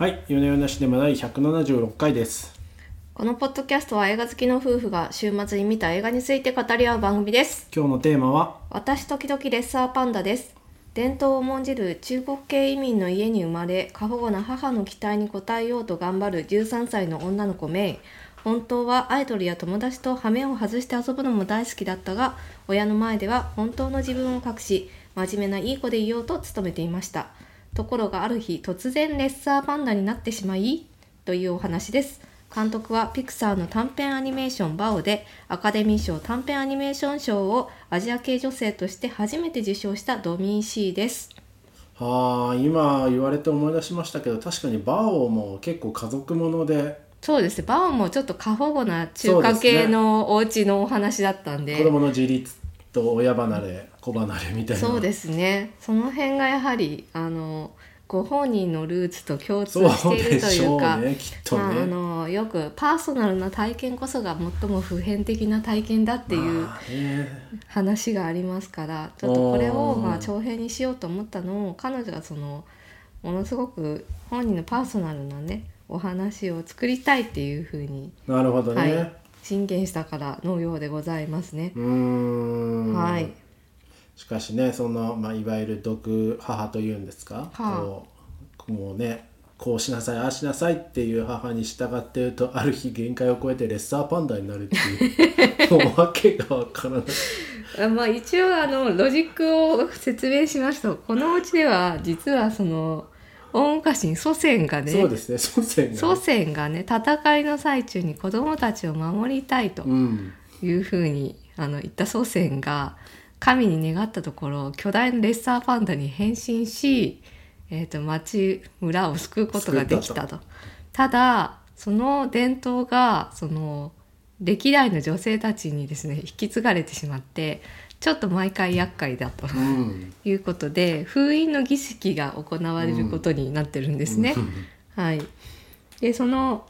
はい、夜な夜なシネマ第176回です。このポッドキャストは映画好きの夫婦が週末に見た映画について語り合う番組です。今日のテーマは、私時々レッサーパンダです。伝統を重んじる中国系移民の家に生まれ過保護な母の期待に応えようと頑張る13歳の女の子メイ。本当はアイドルや友達と羽目を外して遊ぶのも大好きだったが親の前では本当の自分を隠し真面目ないい子でいようと努めていましたところがある日突然レッサーパンダになってしまいというお話です。監督はピクサーの短編アニメーション「バオ」でアカデミー賞短編アニメーション賞をアジア系女性として初めて受賞したドミー・シーです。はあ、今言われて思い出しましたけど、確かにバオも結構家族もので、そうです。ねバオもちょっと過保護な中華系のお家のお話だったんで。子供の自立と親離れ、子離れみたいな。そうですねその辺がやはりあのご本人のルーツと共通しているというかまあ、あね。のよくパーソナルな体験こそが最も普遍的な体験だっていう話がありますからちょっとこれをうんまあ長編にしようと思ったのも彼女がそのものすごく本人のパーソナルなねお話を作りたいっていうふうに、なるほどね。はい、進言したからのようでございますね。はい。しかしね、その、まあ、いわゆる毒母というんですか、はあこうもうね、こうしなさい、ああしなさいっていう母に従っていると、ある日限界を超えてレッサーパンダになるっていう、もう訳がわからない。あまあ一応あのロジックを説明しますとこのうちでは実はその大昔に祖先がねそうですね、祖先がね、祖先がね戦いの最中に子供たちを守りたいとうん。いうふうにあの言った祖先が神に願ったところ巨大なレッサーパンダに変身し、えー、と町村を救うことができたと。ただ。その伝統がその歴代の女性たちにですね引き継がれてしまってちょっと毎回厄介だとうん。いうことで封印の儀式が行われることになってるんですね。はい、でその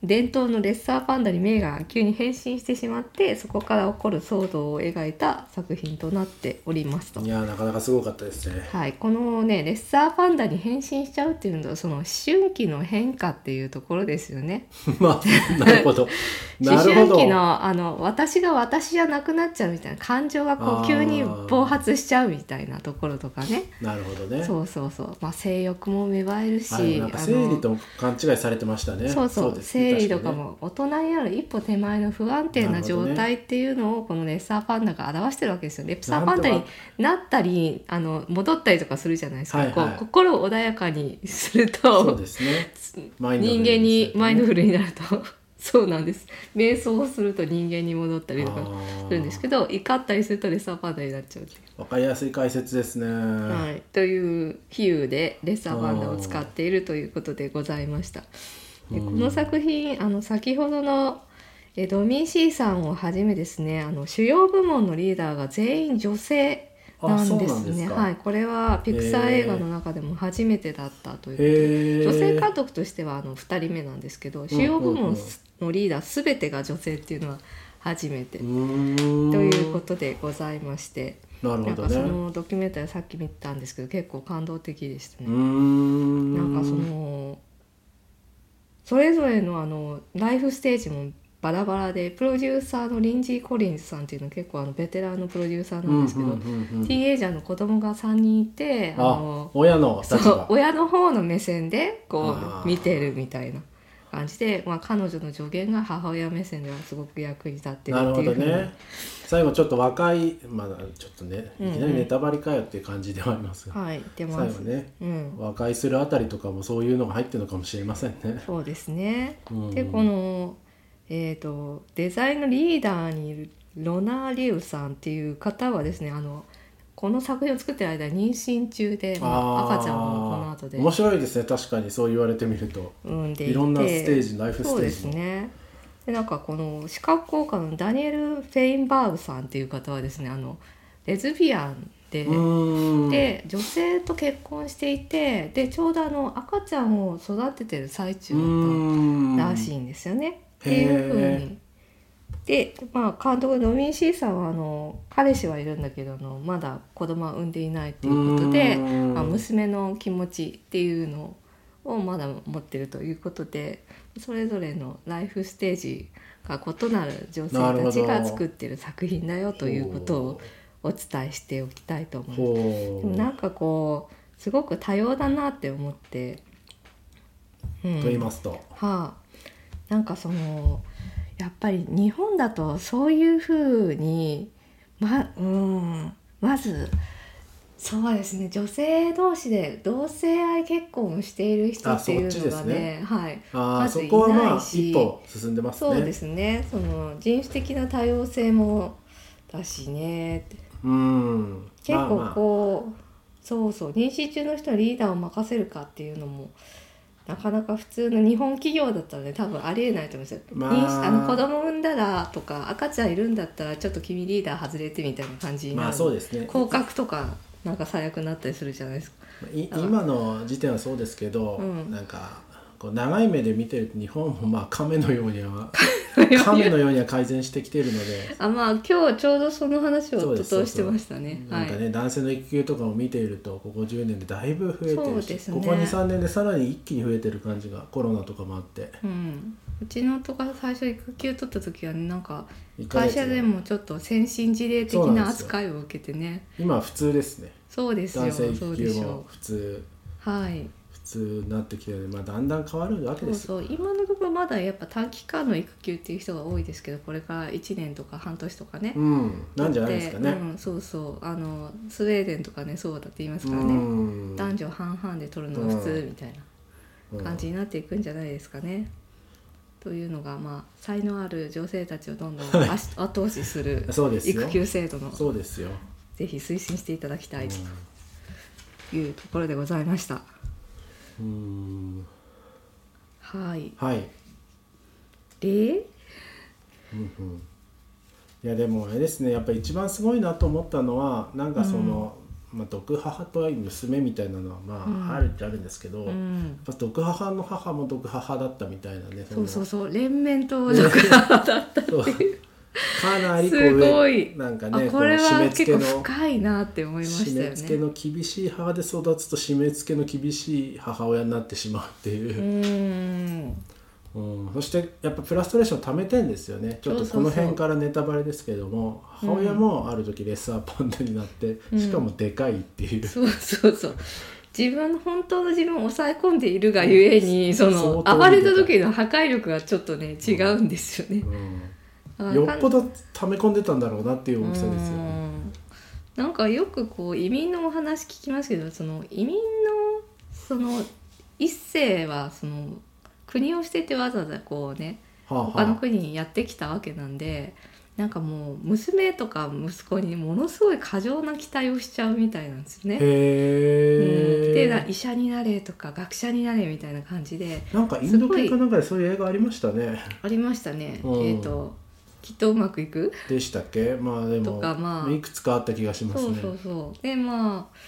伝統のレッサーパンダにメイが急に変身してしまってそこから起こる騒動を描いた作品となっておりますとい。や、なかなかすごかったですね。はい、このねレッサーパンダに変身しちゃうっていうのはその思春期の変化っていうところですよね。まあ、なるほど。思。春期のあの私が私じゃなくなっちゃうみたいな感情がこう急に暴発しちゃうみたいなところとかね。なるほどね。そうそうそう、まあ、性欲も芽生えるし、はい、生理と勘違いされてましたね。そうそうですね生理とかも大人になる一歩手前の不安定な状態っていうのをこのレッサーパンダが表してるわけですよ。レッサーパンダになったりあの戻ったりとかするじゃないですか、はいはいこう心を穏やかにするそうとですね。人ル間にマインドルフルになると そうなんです瞑想をすると人間に戻ったりとかするんですけど怒ったりするとレッサーパンダになっちゃう。わかりやすい解説ですね。はい、という比喩でレッサーパンダを使っているということでございました。でこの作品あの先ほどのえドミー・シーさんをはじめですねあの主要部門のリーダーが全員女性なんですねはい、これはピクサー映画の中でも初めてだったということで。女性監督としてはあの2人目なんですけど主要部門のリーダー全てが女性っていうのは初めて。ということでございまして。なるほどね。なんかそうのドキュメンタリーさっき見たんですけど結構感動的でしたーね。ん。なんかそのそれぞれのあのライフステージもバラバラでプロデューサーのリンジー・コリンズさんっていうのは結構あのベテランのプロデューサーなんですけど、うんうんうんうんティーンエイジャーの子供が3人いてああの、親のう場。親の方の目線でこう見てるみたいな感じで、まあ、彼女の助言が母親目線ではすごく役に立ってるっていうふうにね。最後ちょっと若い、まだちょっとね、いきうんうんなりネタバレかよっていう感じではありますが、はい出ます。最後ね、うん和解するあたりとかもそういうのが入ってるのかもしれませんね。そうですね。うんでこの、えー、とデザインのリーダーにいるロナー・リュウさんっていう方はですねあのこの作品を作ってる間妊娠中で、まあ、赤ちゃんをこの後で。面白いですね。確かに。そう言われてみると。産んでいろんなステージライフステージそうですね。でなんかこの視覚効果のダニエル・フェインバーグさんっていう方はですねあのレズビアンで、で女性と結婚していてでちょうどあの赤ちゃんを育ててる最中だったらしいんですよね。っていうふうに。で、まあ、監督のドミン・シーさんはあの彼氏はいるんだけどあのまだ子供は産んでいないっていうことで、まあ、娘の気持ちっていうのをまだ持ってるということでそれぞれのライフステージが異なる女性たちが作ってる作品だよということをお伝えしておきたいと思います。ほでもなんかこうすごく多様だなって思って、うん。うと言いますと。はあ、なんかそのやっぱり日本だとそういうふうにまうんまずそうですね女性同士で同性愛結婚をしている人っていうのがねすねはい。あーそまずいこはまあないし一歩進んでますね。そうですね。その人種的な多様性もだしね。うん。結構まあまあ。こう、そうそう妊娠中の人にリーダーを任せるかっていうのもなかなか普通の日本企業だったらね多分ありえないと思うんですよ、まあ。あの子供産んだらとか赤ちゃんいるんだったらちょっと君リーダー外れてみたいな感じになる、まあそうですね。降格とかなんか最悪になったりするじゃないですか。い今の時点はそうですけど、うん。なんかこう長い目で見てると日本もまあ亀のようには 亀のように。は改善してきているので。あまあ今日ちょうどその話を夫としてましたね。はいなんかね、男性の育休とかを見ているとここ10年でだいぶ増えてるし、ね。ここ23年でさらに一気に増えてる感じがコロナとかもあって。うん、うちの夫が最初育休取った時はねなんか1ヶ月会社でもちょっと先進事例的な扱いを受けてね。今は普通ですね。そうですよ男性育休も普通。うはい。普通になってきてまあ、だんだん変わるわけそうですよ。そう今のところまだやっぱ短期間の育休っていう人が多いですけどこれから1年とか半年とかね。うん。なんじゃないですかね、うん、そうそう。あのスウェーデンとかねそうだって言いますからうね、ん。男女半々で取るのが普通みたいうん。な感じになっていくんじゃないですかね。というのがまあ才能ある女性たちをどんどん足後押しするそうですよ。育休制度の。そうですよ、ぜひ推進していただきたいうん。というところでございました。うんはい。はい、で、うんうん、いやでもあれですねやっぱり一番すごいなと思ったのはなんかその、まあ、毒母とは娘みたいなのはまあ、うん。あるっちゃあるんですけど、やっうん、ぱ毒母の母も毒母だったみたいなねそうそううそう。連綿と毒母だったっていう。かなりこうすごい。上なんかあねこれは結構深いなって思いま締したよめ付けね。の厳しい母で育つと締め付けの厳しい母親になってしまうっていう。う、ん。うん、そしてやっぱフラストレーション溜めてんですよね。ちょっとこの辺からネタバレですけれども母親もある時レッサーパンダになって、うん。しかもでかいっていう、そうそうそう。自分の本当の自分を抑え込んでいるがゆえにその暴れた時の破壊力がちょっとね違うんですよね。うん、よっぽど溜め込んでたんだろうなっていう大きさですよね。うんなんかよくこう移民のお話聞きますけどその移民のその一世はその国を捨ててわざわざこうねはあ他のは国にやってきたわけなんでなんかもう娘とか息子にものすごい過剰な期待をしちゃうみたいなんですね。へえ、うんでな医者になれとか学者になれみたいな感じでなんかインド系かなんかでそういう映画ありましたね。ありましたね。うんえっ、ときっとうまくいく？でしたっけ？まあでもとかまあ。いくつかあった気がしますね。そうそうそう。でまあ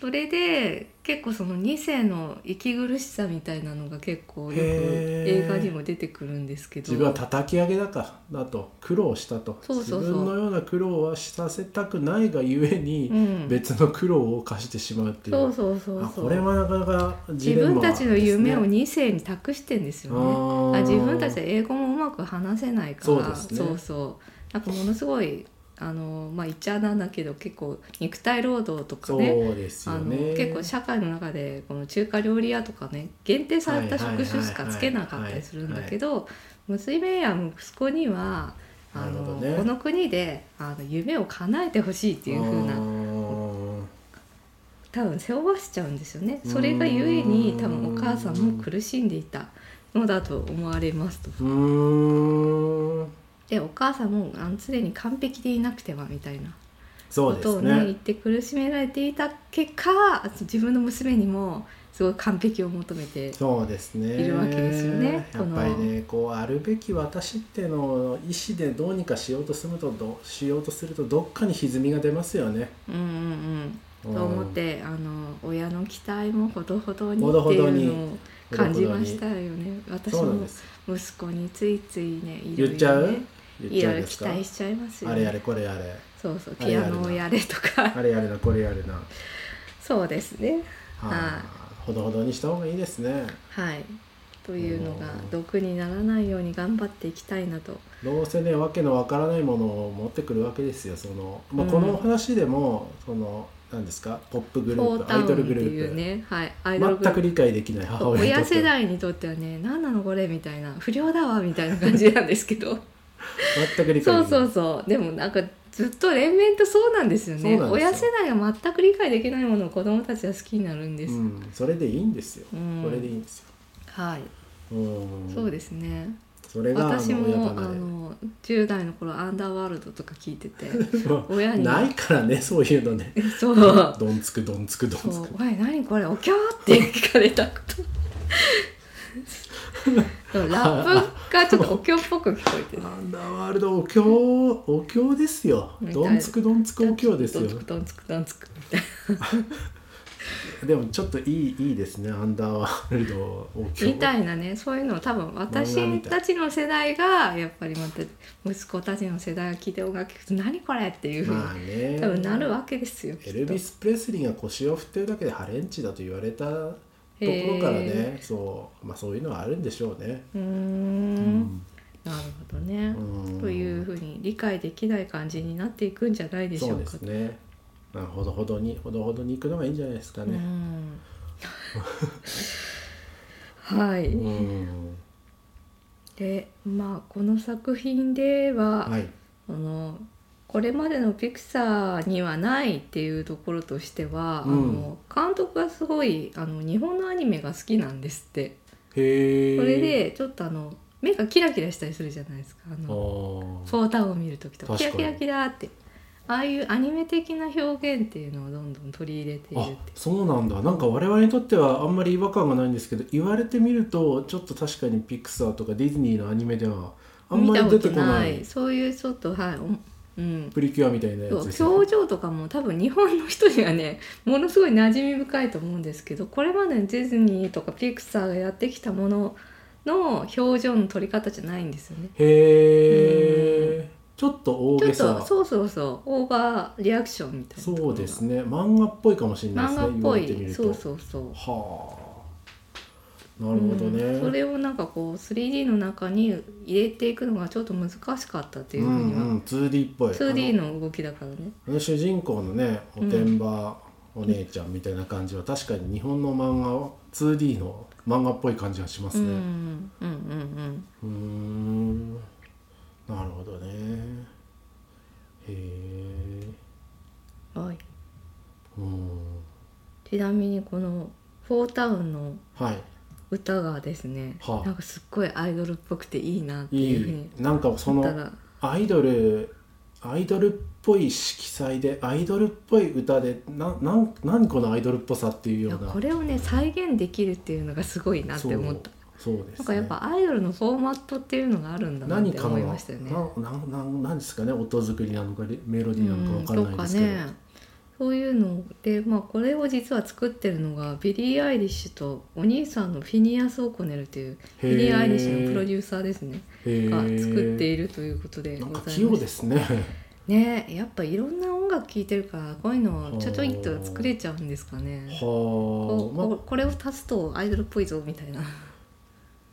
それで結構その2世の息苦しさみたいなのが結構よく映画にも出てくるんですけど。自分は叩き上げだかだと苦労したと。そうそうそう。自分のような苦労はさせたくないがゆえに、うん、別の苦労を課してしまうっていう。そうそうそうあそう。これはなかなかジ自分たちの夢をですね2世に託してんですよね。あ自分たちは英語もうまく話せないからね。そうそう。なんかものすごいあのまあ言っちゃなんだけど結構肉体労働とかねですあの結構社会の中でこの中華料理屋とかね限定された職種しかつけなかったりするんだけど娘や息子にはあの、どね。この国であの夢を叶えてほしいっていう風な多分背負わせちゃうんですよね。それがゆえに多分お母さんも苦しんでいたのだと思われますと。うーん。でお母さんも常に完璧でいなくてはみたいな。ことをね言っねて苦しめられていた結果自分の娘にもすごい完璧を求めているわけですよねやっぱりねこうあるべき私っていうのを意思でどうにかしようとするとどしようとするとどっかに歪みが出ますよね。うんうんうん。うん。と思ってあの親の期待もほどほどにほどっていうほどにのを感じましたよね。私も息子についついねいろいろね言っちゃう？いろいろ期待しちゃいますよね。あれやれこれやれ。そうそうピアノをやれとか。あれやれなこれやれな、はそうですね。あ、ほどほどにした方がいいですね。はい。というのがうん。毒にならないように頑張っていきたいなと。どうせねわけのわからないものを持ってくるわけですよその、まあ、うん。この話でも、その何ですか？ポップグルーープアイドルグループ、いうねはいアイドル全く理解できない母親親世代にとってはね何なのこれみたいな不良だわみたいな感じなんですけど。全く理解できない。そうそうそう。でもなんかずっと連綿とそうなんですよね。親世代が全く理解できないものを子供たちは好きになるんです、うん、それでいいんですよ、うん。それでいいんですよ、はい。うん、そうですねそれが私もあの10代の頃アンダーワールドとか聞いてて親に。ないからねそういうのね。そう。どんつくどんつくどんつく「おい何これお経?」って聞かれたこと。ラップがちょっとお経っぽく聞こえてねアンダーワールドお経お経ですよ。どんつくどんつくお経ですよ。どんつくどんつくどんつくみたい でもちょっといいいいですねアンダーワールドみたいなねそういうのを多分私たちの世代がやっぱりまた息子たちの世代が聞いて音楽聴くと「何これ!」っていうふうに多分なるわけですよエルビス・プレスリーが腰を振ってるだけでハレンチだと言われたところからねそう,、まあ、そういうのはあるんでしょうね。うん。ん。なるほどね。うん。というふうに理解できない感じになっていくんじゃないでしそうでょうかすね。なるほどほどにほどほどに行くのがいいんじゃないですかうね。ん。はい、うん。でまあこの作品では、はい。あのこれまでのピクサーにはないっていうところとしては、うん。あの監督がすごいあの日本のアニメが好きなんですって。それでちょっとあの目がキラキラしたりするじゃないですか。ああのー。フォータウンを見る時とか。キラキラキラってああいうアニメ的な表現っていうのをどんどん取り入れているてそうなんだ。なんか我々にとってはあんまり違和感がないんですけど言われてみるとちょっと確かにピクサーとかディズニーのアニメではあんまり出てこない。そういうちょっとはいおうん。プリキュアみたいなやつですそう表情とかも多分日本の人にはねものすごい馴染み深いと思うんですけどこれまでのディズニーとかピクサーがやってきたものの表情の取り方じゃないんですよね。へえちょっと大ちょっげさとそうそうそうオーバーリアクションみたいなそうですね。漫画っぽいかもしれないですね漫画っぽい。そうそうそう。はあ。なるほどね、うん。それをなんかこう 3D の中に入れていくのがちょっと難しかったっていうふうには、んうん、2D っぽい。2D の動きだからね。主人公のねおてんばお姉ちゃんみたいな感じは確かに日本の漫画は 2D の漫画っぽい感じがしますうん。ねうんうん。うーんなるほどね。へえ。うんはい。うん。ちなみにこの「フォータウン」のはい。歌がですね、はあなんかすっごいアイドルっぽくていいなっていいうふうにいなんかそのアイドルアイドルっぽい色彩でアイドルっぽい歌でななん何このアイドルっぽさっていうような。これをね再現できるっていうのがすごいなって思ったそうです、ね、なんかやっぱアイドルのフォーマットっていうのがあるんだなって思いましたよね。ななななんですかね音作りなのかメロディーなのかわからないですけど、うんとかね。そういうので、まあ、これを実は作ってるのがビリー・アイリッシュとお兄さんのフィニアス・オコネルというビリー・アイリッシュのプロデューサーですね。へがー作っているということでございか器用まですすね。ねやっぱいろんな音楽聴いてるからこういうのをちょちょいっと作れちゃうんですかね。はあ、まここれを足すとアイドルっぽいぞみたいな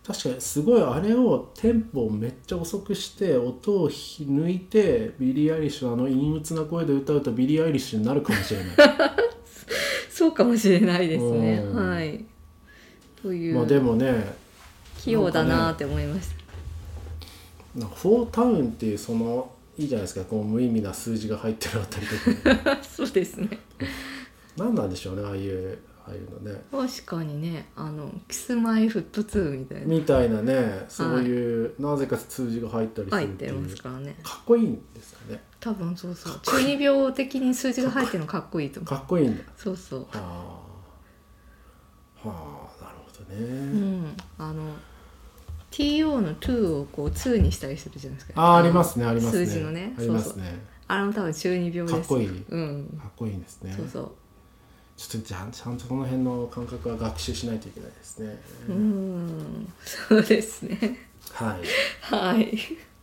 確かにすごいあれをテンポをめっちゃ遅くして音をひ抜いてビリー・アイリッシュのあの陰鬱な声で歌うとビリー・アイリッシュになるかもしれない。そうかもしれないですね。うん。はい。という、まあでもね器用だなって思いました、なんかフォータウンっていうそのいいじゃないですかこう無意味な数字が入ってるあたりとか。そうですね。何なんでしょうねああいうああいうのね。確かにねあのキスマイフット2みたいな。みたいなねそういう、なぜか数字が入ったりするっいう。入っててますからね。かっこいいんですよね。多分そうそう。中二病的に数字が入ってるのかっこいいと思う。かっこいいんだ。そうそう。はあ。はあなるほどうね、ん。あの TO の2をこう2にしたりするじゃないですか。ああありますねありますね。数字のね。ありますそうそう。ねあれも多分中二病ですかっこいい。うん。かっこいいですね。そうそうちょっとちゃんちゃんとその辺の感覚は学習しないといけないですね、うんそうですね。はい。はい。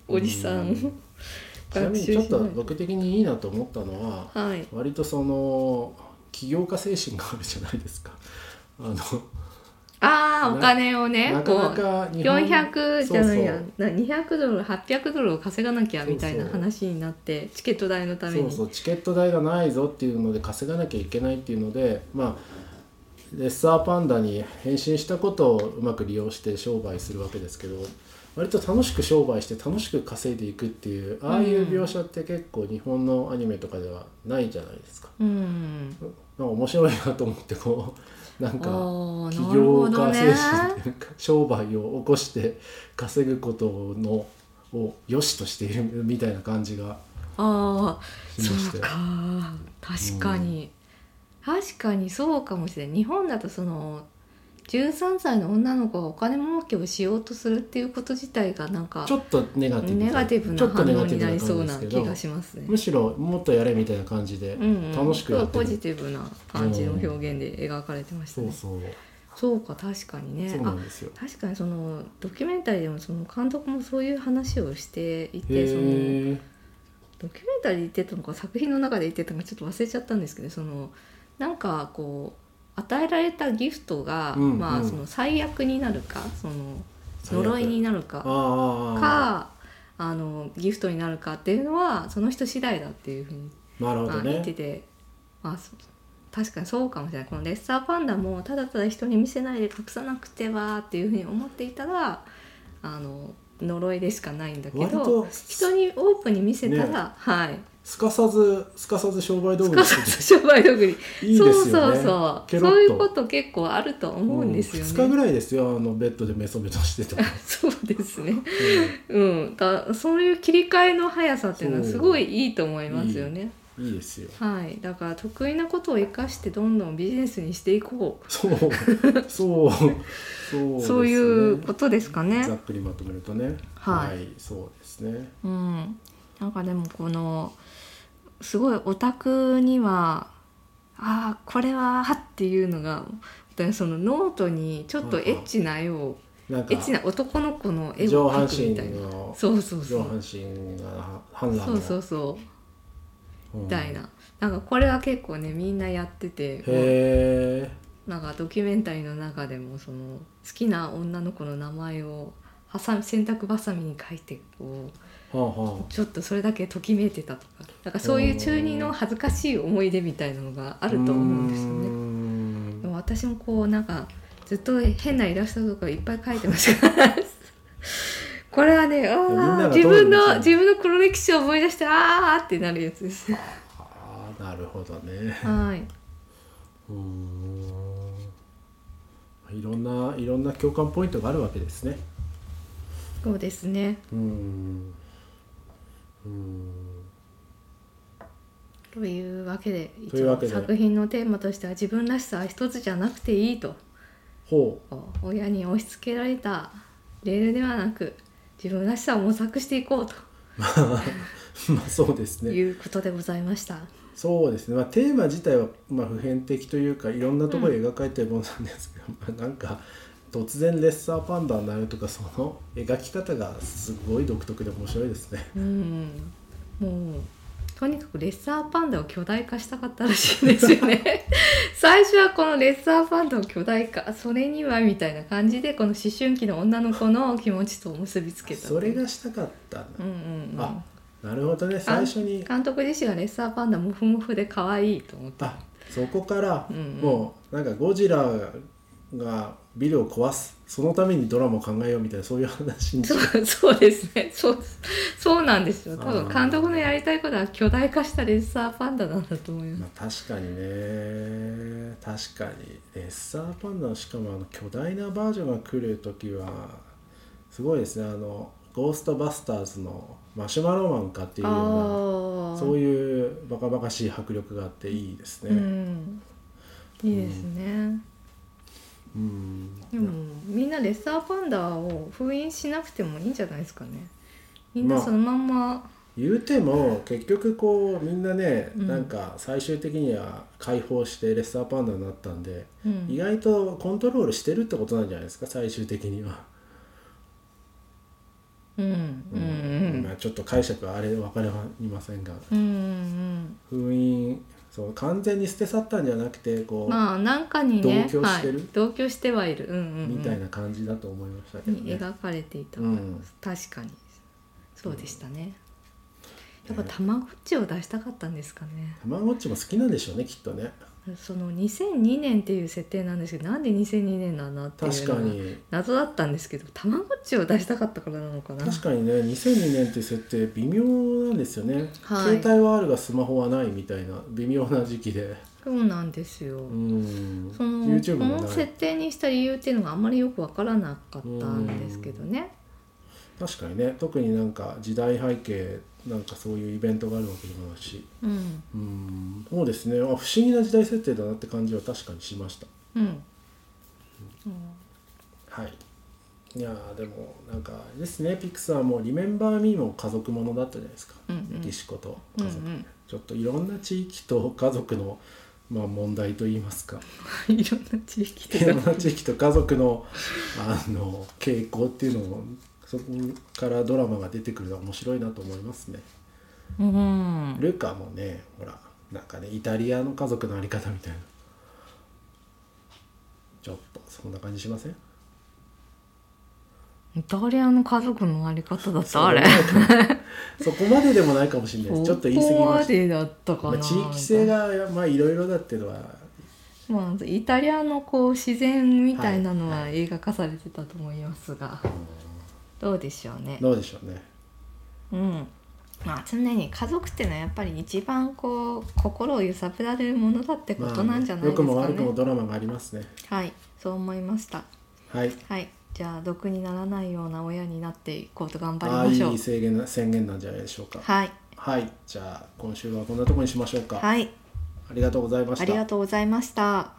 おじさん。ちなみにちょっと僕的にいいなと思ったのははい。割とその起業家精神があるじゃないですか。あのなああお金をねなかなこうか日本400じゃないや。そうな200ドル800ドルを稼がなきゃみたいな話になってチケット代のために。そうそうチケット代がないぞっていうので稼がなきゃいけないっていうのでまあレッサーパンダに変身したことをうまく利用して商売するわけですけど割と楽しく商売して楽しく稼いでいくっていうああいう描写って結構日本のアニメとかではないじゃないですか。うん。なんか面白いなと思ってこうなんか起業家精神っていうか商売を起こして稼ぐことのを良しとしているみたいな感じがああしまして。そうか。確かに、確かにそうかもしれない日本だとその13歳の女の子がお金儲けをしようとするっていうこと自体がなんかちょっとネガティブネガティブな反応になりそうな気がしますね。むしろもっとやれみたいな感じでうん。うん、楽しくやってる、そうポジティブな感じの表現で描かれてましたね。そうそう。そうか確かにね。あ確かにそのドキュメンタリーでもその監督もそういう話をしていへてそのえドキュメンタリーで言ってたのか作品の中で言ってたのかちょっと忘れちゃったんですけどそのなんかこう与えられたギフトが、うんうん。まあその最悪になるかその呪いになるかかあのギフトになるかっていうのはその人次第だっていうふうになるほどまあ言ってねて、まあ、そ確かにそうかもしれない。このレッサーパンダもただただ人に見せないで隠さなくてはっていうふうに思っていたらあの呪いでしかないんだけど人にオープンに見せたら、ねはい。すかさずすかさず商売道具すかさず商売道具に。いいですよね。そうそうそう。そういうこと結構あると思うんですよね、2日ぐらいですよあのベッドでメソメソしてた、そうですね。うん。だそういう切り替えの速さっていうのはすごいいいと思いますよね。うんいいですよ。はい。だから得意なことを生かしてどんどんビジネスにしていこう。そう。そう。そうね。そういうことですかね。ざっくりまとめるとね。はい。そうですね。うん。なんかでもこのすごいオタクにはああこれはっていうのがそのノートにちょっとエッチな絵をなんかエッチな男の子の絵を描く身みたいな。のそうそうそう。上半身が反乱そうそうそうみみたいな。なんかこれは結構ねみんなやっててなんかドキュメンタリーの中でもその好きな女の子の名前をはさみ洗濯ばさみに書いてこうはあはちょっとそれだけときめいてたとか。なんかそういう中二の恥ずかしい思い出みたいなのがああると思うんですよね。ん。でも私もこうなんかずっと変なイラストとかいっぱい描いてましたこれはねあ自分の自分の黒歴史を思い出してああってなるやつです。ああなるほどね。はい。うーん。いろんないろんな共感ポイントがあるわけですね。そうですね。うーん。うーん。というわけで一応作品のテーマとしては自分らしさは一つじゃなくていいと。ほこう。親に押し付けられたレールではなく自分らしさを模索していこうとう まあそうですねいうことでございました。そうですね、まあ、テーマ自体はまあ普遍的というかいろんなところで描かれてるものなんですけど、まあなんか突然レッサーパンダになるとかその描き方がすごい独特で面白いですね。うん、もうとにかくレッサーパンダを巨大化したかったらしいんですよね。最初はこのレッサーパンダを巨大化それにはみたいな感じでこの思春期の女の子の気持ちと結びつけた。それがしたかったんだ。うんうんうん。あなるほどね。最初に。監督自身がレッサーパンダモフモフで可愛いと思ってあそこからもうなんかゴジラがビルを壊す。そのためにドラマを考えようみたいなそういう話に。そうそうですね。そうそうなんですよ。多分監督のやりたいことは巨大化したレッサーパンダなんだと思います。まあ、確かにね。確かに。レッサーパンダのしかもあの巨大なバージョンが来る時はすごいですね。あのゴーストバスターズのマシュマロマンかっていうようなそういうバカバカしい迫力があっていいですね。うん。いいですね、うんでもみんなレッサーパンダを封印しなくてもいいんじゃないですかね。みんなまあ。そのまんま、言うても結局こうみんなね、うん。なんか最終的には解放してレッサーパンダになったんで、うん。意外とコントロールしてるってことなんじゃないですか最終的には。うんうんうん。まあ、ちょっと解釈はあれ分かりませんが。うんうん。封印そう完全に捨て去ったんじゃなくてこう、まあなんかにね同居してる？はい、同居してはいる、うんうんうん、みたいな感じだと思いましたけどにね。描かれていた、うん。確かに。そうでしたね、やっぱたまごっちを出したかったんですかね。たまごっちも好きなんでしょうねきっとね。その2002年っていう設定なんですけどなんで2002年なんだっていう確かに。謎だったんですけどたまごっちを出したかったからなのかな。確かにね2002年っていう設定微妙なんですよね、はい。携帯はあるがスマホはないみたいな微妙な時期で。そうなんですよ、うん。その YouTube このもない。設定にした理由っていうのがあんまりよくわからなかったんですけどね。確かにね特になんか時代背景なんかそういうイベントがあるわけでもないし。うん。うん。そうですね。あ不思議な時代設定だなって感じは確かにしました。うん。はい。いやーでもなんかですね。ピクサーも「リメンバー・ミー」も家族ものだったじゃないですか、うんうん。メキシコとうん家族、うんちょっといろんな地域と家族の、まあ、問題といいますか。いろんな地域いろんな地域と家族のあの傾向っていうのもそこからドラマが出てくるのは面白いなと思いますね。うん。ルカもねほらなんかねイタリアの家族のあり方みたいな。ちょっとそんな感じしません？イタリアの家族のあり方だった？あれ。そこまででもないかもしれないです。ちょっと言い過ぎまました、でだったかまあ、な、地域性がまあいろいろだっていうのは。まあ、イタリアのこう自然みたいなのはは映画化されてたと思いますが、どうでしょうね。どうでしょうねうん。まあ常に家族っていうのはやっぱり一番こう心を揺さぶられるものだってことなんじゃないですかね。良くも悪くもドラマがありますねはい、そう思いました。はいはい、じゃあ毒にならないような親になっていこうと頑張りああましょ。いうい制限な宣言なんじゃないでしょうかはい、はいじゃあ今週はこんなところにしましょうか、はい、ありがとうございましたありがとうございました。